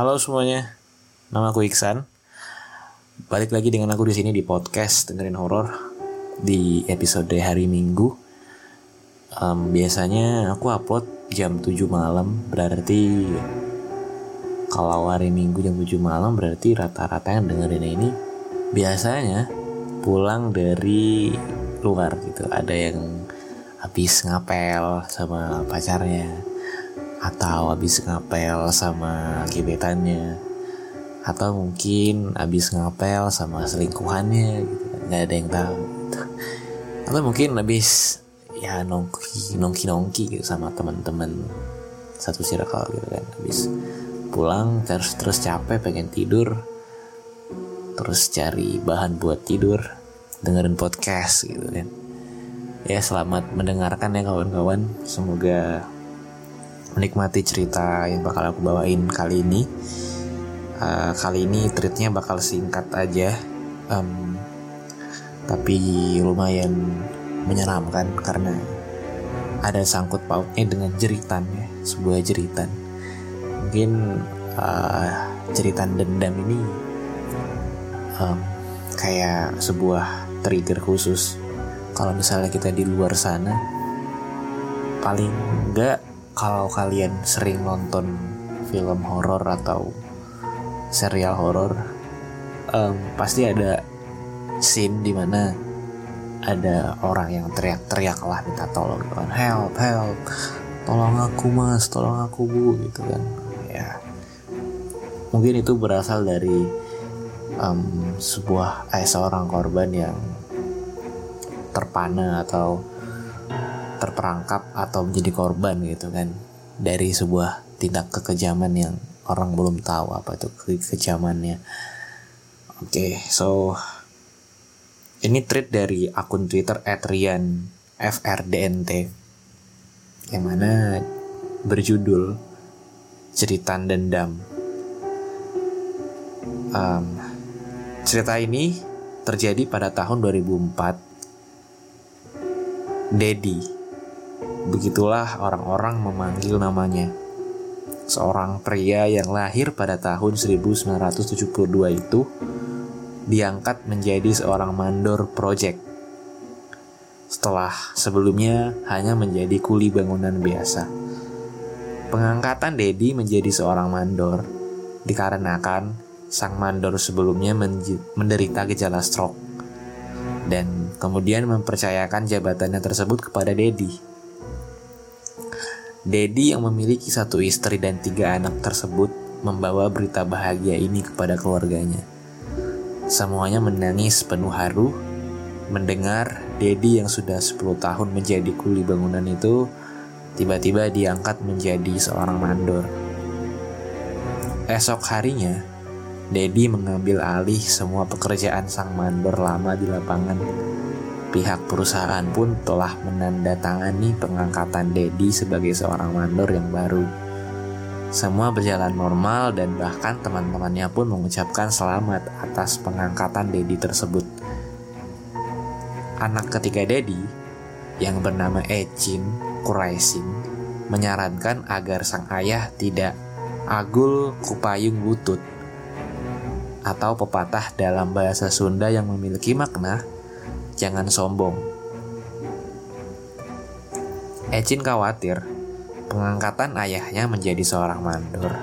Halo semuanya, nama aku Iksan. Balik lagi dengan aku di sini di podcast dengerin horor di episode hari Minggu. Em, biasanya aku upload jam 7 malam, berarti kalau hari Minggu jam 7 malam berarti rata-rata yang dengerin ini biasanya pulang dari luar gitu. Ada yang habis ngapel sama pacarnya atau habis ngapel sama gebetannya. Atau mungkin habis ngapel sama selingkuhannya gitu kan. nggak ada yang tahu gitu. atau mungkin habis ya nongki nongki nongki gitu sama teman-teman satu circle gitu kan. Habis pulang terus terus capek pengen tidur. Terus cari bahan buat tidur. Dengerin podcast gitu kan. Ya selamat mendengarkan ya kawan-kawan. Semoga menikmati cerita yang bakal aku bawain kali ini. Uh, kali ini treatnya bakal singkat aja, um, tapi lumayan menyeramkan karena ada sangkut pautnya dengan jeritan ya, sebuah jeritan. Mungkin uh, jeritan dendam ini um, kayak sebuah trigger khusus. Kalau misalnya kita di luar sana, paling enggak kalau kalian sering nonton film horor atau serial horor, um, pasti ada scene di mana ada orang yang teriak-teriak lah minta tolong kan help help. Tolong aku mas. Tolong aku bu gitu kan. Ya. Mungkin itu berasal dari um, sebuah eh, seorang korban yang terpana atau terperangkap atau menjadi korban gitu kan dari sebuah tindak kekejaman yang orang belum tahu apa itu kekejamannya. Oke, okay, so ini tweet dari akun Twitter @rian_frdnt yang mana berjudul Ceritan Dendam. Um, cerita ini terjadi pada tahun 2004. Dedi Begitulah orang-orang memanggil namanya. Seorang pria yang lahir pada tahun 1972 itu diangkat menjadi seorang mandor proyek. Setelah sebelumnya hanya menjadi kuli bangunan biasa. Pengangkatan Dedi menjadi seorang mandor dikarenakan sang mandor sebelumnya menderita gejala stroke dan kemudian mempercayakan jabatannya tersebut kepada Dedi. Dedi yang memiliki satu istri dan tiga anak tersebut membawa berita bahagia ini kepada keluarganya. Semuanya menangis penuh haru mendengar Dedi yang sudah 10 tahun menjadi kuli bangunan itu tiba-tiba diangkat menjadi seorang mandor. Esok harinya, Dedi mengambil alih semua pekerjaan sang mandor lama di lapangan pihak perusahaan pun telah menandatangani pengangkatan Dedi sebagai seorang mandor yang baru. Semua berjalan normal dan bahkan teman-temannya pun mengucapkan selamat atas pengangkatan Dedi tersebut. Anak ketiga Dedi yang bernama Ecin Kuraisin menyarankan agar sang ayah tidak agul kupayung lutut atau pepatah dalam bahasa Sunda yang memiliki makna jangan sombong. Ecin khawatir pengangkatan ayahnya menjadi seorang mandor.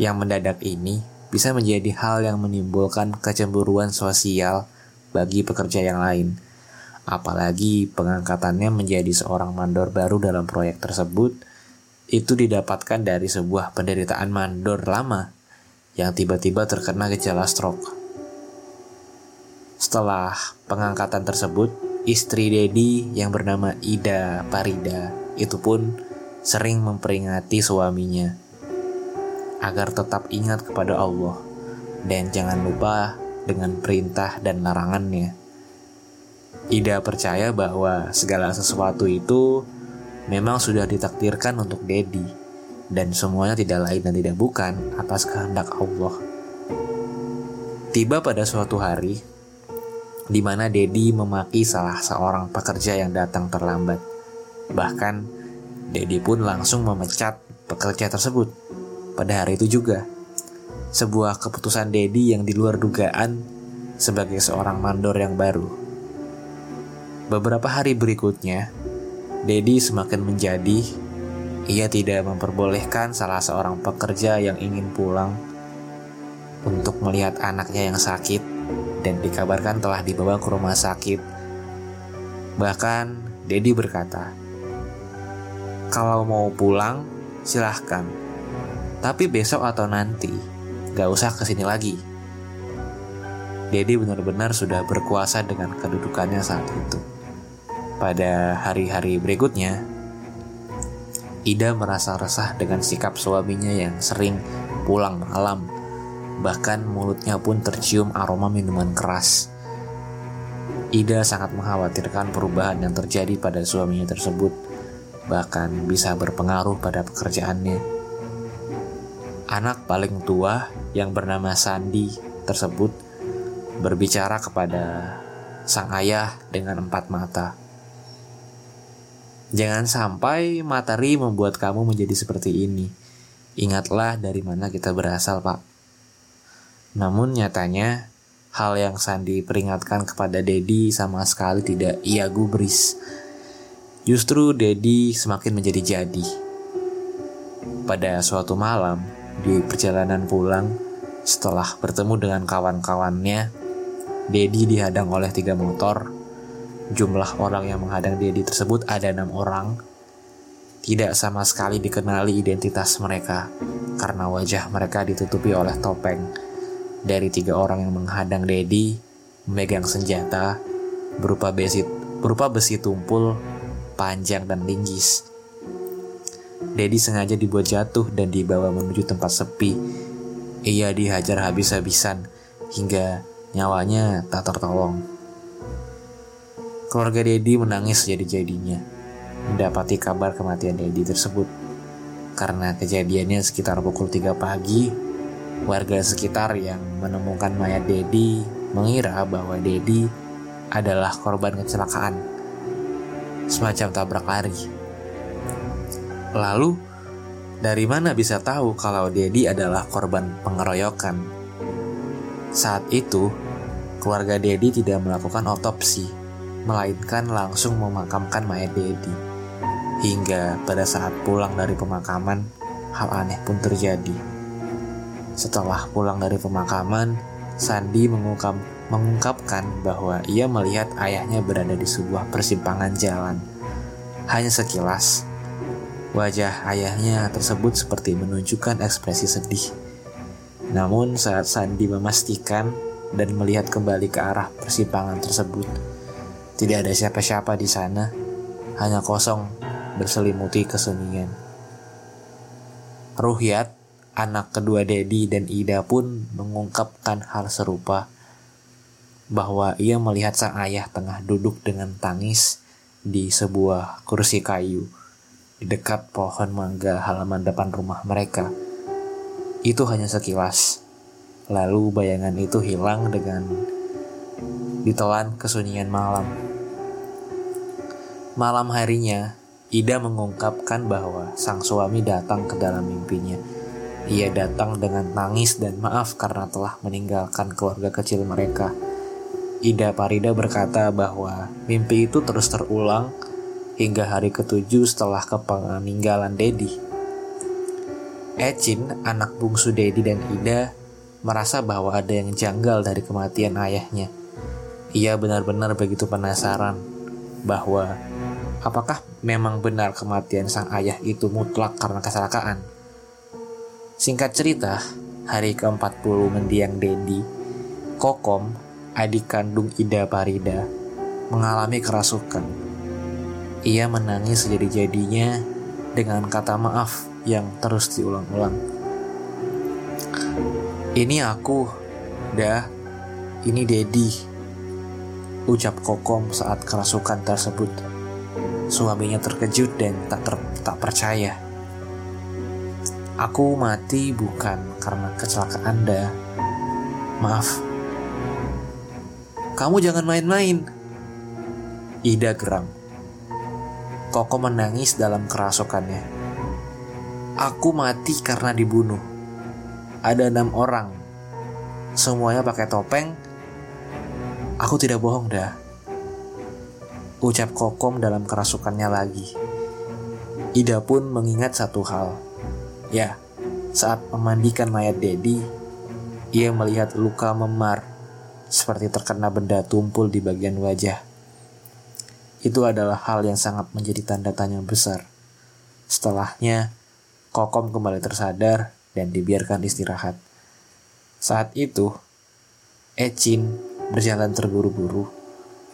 Yang mendadak ini bisa menjadi hal yang menimbulkan kecemburuan sosial bagi pekerja yang lain. Apalagi pengangkatannya menjadi seorang mandor baru dalam proyek tersebut itu didapatkan dari sebuah penderitaan mandor lama yang tiba-tiba terkena gejala stroke. Setelah pengangkatan tersebut, istri Dedi yang bernama Ida Parida itu pun sering memperingati suaminya agar tetap ingat kepada Allah dan jangan lupa dengan perintah dan larangannya. Ida percaya bahwa segala sesuatu itu memang sudah ditakdirkan untuk Dedi dan semuanya tidak lain dan tidak bukan atas kehendak Allah. Tiba pada suatu hari di mana Dedi memaki salah seorang pekerja yang datang terlambat. Bahkan Dedi pun langsung memecat pekerja tersebut pada hari itu juga. Sebuah keputusan Dedi yang di luar dugaan sebagai seorang mandor yang baru. Beberapa hari berikutnya, Dedi semakin menjadi, ia tidak memperbolehkan salah seorang pekerja yang ingin pulang untuk melihat anaknya yang sakit dan dikabarkan telah dibawa ke rumah sakit. Bahkan Dedi berkata, kalau mau pulang silahkan, tapi besok atau nanti gak usah ke sini lagi. Dedi benar-benar sudah berkuasa dengan kedudukannya saat itu. Pada hari-hari berikutnya, Ida merasa resah dengan sikap suaminya yang sering pulang malam. Bahkan mulutnya pun tercium aroma minuman keras. Ida sangat mengkhawatirkan perubahan yang terjadi pada suaminya tersebut, bahkan bisa berpengaruh pada pekerjaannya. Anak paling tua yang bernama Sandi tersebut berbicara kepada sang ayah dengan empat mata. Jangan sampai matahari membuat kamu menjadi seperti ini. Ingatlah dari mana kita berasal, Pak. Namun nyatanya, hal yang Sandi peringatkan kepada Dedi sama sekali tidak ia gubris. Justru Dedi semakin menjadi jadi. Pada suatu malam, di perjalanan pulang, setelah bertemu dengan kawan-kawannya, Dedi dihadang oleh tiga motor Jumlah orang yang menghadang Dedi tersebut ada enam orang. Tidak sama sekali dikenali identitas mereka karena wajah mereka ditutupi oleh topeng. Dari tiga orang yang menghadang Dedi memegang senjata berupa besi berupa besi tumpul panjang dan linggis. Dedi sengaja dibuat jatuh dan dibawa menuju tempat sepi. Ia dihajar habis-habisan hingga nyawanya tak tertolong. Keluarga Dedi menangis jadi-jadinya mendapati kabar kematian Dedi tersebut. Karena kejadiannya sekitar pukul 3 pagi, warga sekitar yang menemukan mayat Dedi mengira bahwa Dedi adalah korban kecelakaan. Semacam tabrak lari. Lalu, dari mana bisa tahu kalau Dedi adalah korban pengeroyokan? Saat itu, keluarga Dedi tidak melakukan otopsi melainkan langsung memakamkan mayat Dedi. Hingga pada saat pulang dari pemakaman, hal aneh pun terjadi. Setelah pulang dari pemakaman, Sandi mengungkap, mengungkapkan bahwa ia melihat ayahnya berada di sebuah persimpangan jalan. Hanya sekilas, wajah ayahnya tersebut seperti menunjukkan ekspresi sedih. Namun saat Sandi memastikan dan melihat kembali ke arah persimpangan tersebut, tidak ada siapa-siapa di sana, hanya kosong berselimuti kesunyian. Ruhyat, anak kedua Dedi dan Ida pun mengungkapkan hal serupa. bahwa ia melihat sang ayah tengah duduk dengan tangis di sebuah kursi kayu di dekat pohon mangga halaman depan rumah mereka. Itu hanya sekilas. Lalu bayangan itu hilang dengan ditelan kesunyian malam. Malam harinya, Ida mengungkapkan bahwa sang suami datang ke dalam mimpinya. Ia datang dengan tangis dan maaf karena telah meninggalkan keluarga kecil mereka. Ida Parida berkata bahwa mimpi itu terus terulang hingga hari ketujuh setelah kepeninggalan Dedi. Ecin, anak bungsu Dedi dan Ida, merasa bahwa ada yang janggal dari kematian ayahnya. Ia benar-benar begitu penasaran bahwa apakah memang benar kematian sang ayah itu mutlak karena kecelakaan. Singkat cerita, hari ke-40 mendiang Dedi, Kokom adik kandung Ida Parida, mengalami kerasukan. Ia menangis jadi-jadinya dengan kata maaf yang terus diulang-ulang. Ini aku, dah, ini Dedi, ucap Kokom saat kerasukan tersebut. Suaminya terkejut dan tak, ter, tak percaya. Aku mati bukan karena kecelakaan dah. Maaf, kamu jangan main-main. Ida geram. Koko menangis dalam kerasukannya. Aku mati karena dibunuh. Ada enam orang. Semuanya pakai topeng. Aku tidak bohong dah. Ucap Kokom dalam kerasukannya lagi. Ida pun mengingat satu hal. Ya, saat memandikan mayat Dedi, ia melihat luka memar seperti terkena benda tumpul di bagian wajah. Itu adalah hal yang sangat menjadi tanda tanya besar. Setelahnya, Kokom kembali tersadar dan dibiarkan istirahat. Saat itu, Ecin berjalan terburu-buru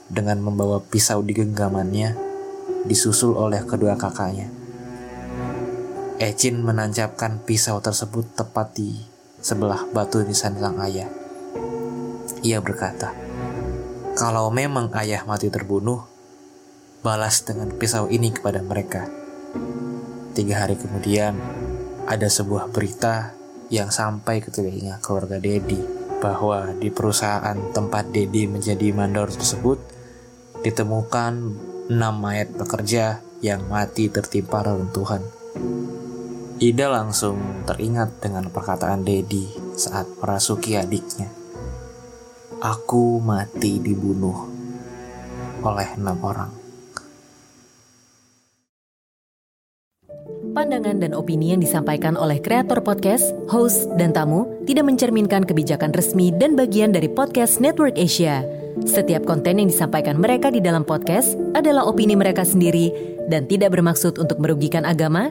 dengan membawa pisau di genggamannya, disusul oleh kedua kakaknya. Ecin menancapkan pisau tersebut tepat di sebelah batu nisan sang ayah. Ia berkata, "Kalau memang ayah mati terbunuh, balas dengan pisau ini kepada mereka." Tiga hari kemudian, ada sebuah berita yang sampai ke telinga keluarga Dedi bahwa di perusahaan tempat Dedi menjadi mandor tersebut ditemukan enam mayat pekerja yang mati tertimpa reruntuhan. Ida langsung teringat dengan perkataan Dedi saat merasuki adiknya aku mati dibunuh oleh enam orang. Pandangan dan opini yang disampaikan oleh kreator podcast, host, dan tamu tidak mencerminkan kebijakan resmi dan bagian dari podcast Network Asia. Setiap konten yang disampaikan mereka di dalam podcast adalah opini mereka sendiri dan tidak bermaksud untuk merugikan agama,